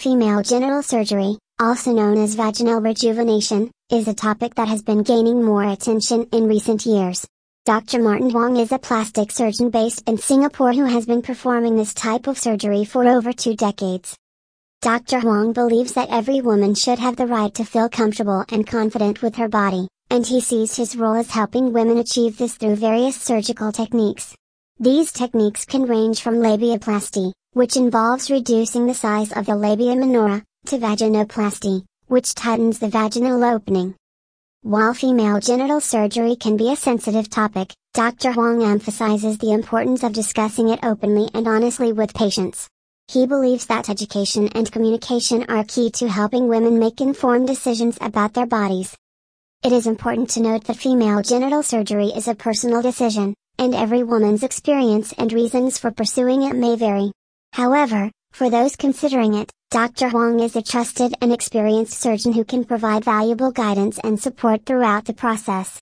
Female genital surgery, also known as vaginal rejuvenation, is a topic that has been gaining more attention in recent years. Dr. Martin Huang is a plastic surgeon based in Singapore who has been performing this type of surgery for over two decades. Dr. Huang believes that every woman should have the right to feel comfortable and confident with her body, and he sees his role as helping women achieve this through various surgical techniques. These techniques can range from labiaplasty, which involves reducing the size of the labia minora, to vaginoplasty, which tightens the vaginal opening. While female genital surgery can be a sensitive topic, Dr. Huang emphasizes the importance of discussing it openly and honestly with patients. He believes that education and communication are key to helping women make informed decisions about their bodies. It is important to note that female genital surgery is a personal decision, and every woman's experience and reasons for pursuing it may vary. However, for those considering it, Dr. Huang is a trusted and experienced surgeon who can provide valuable guidance and support throughout the process.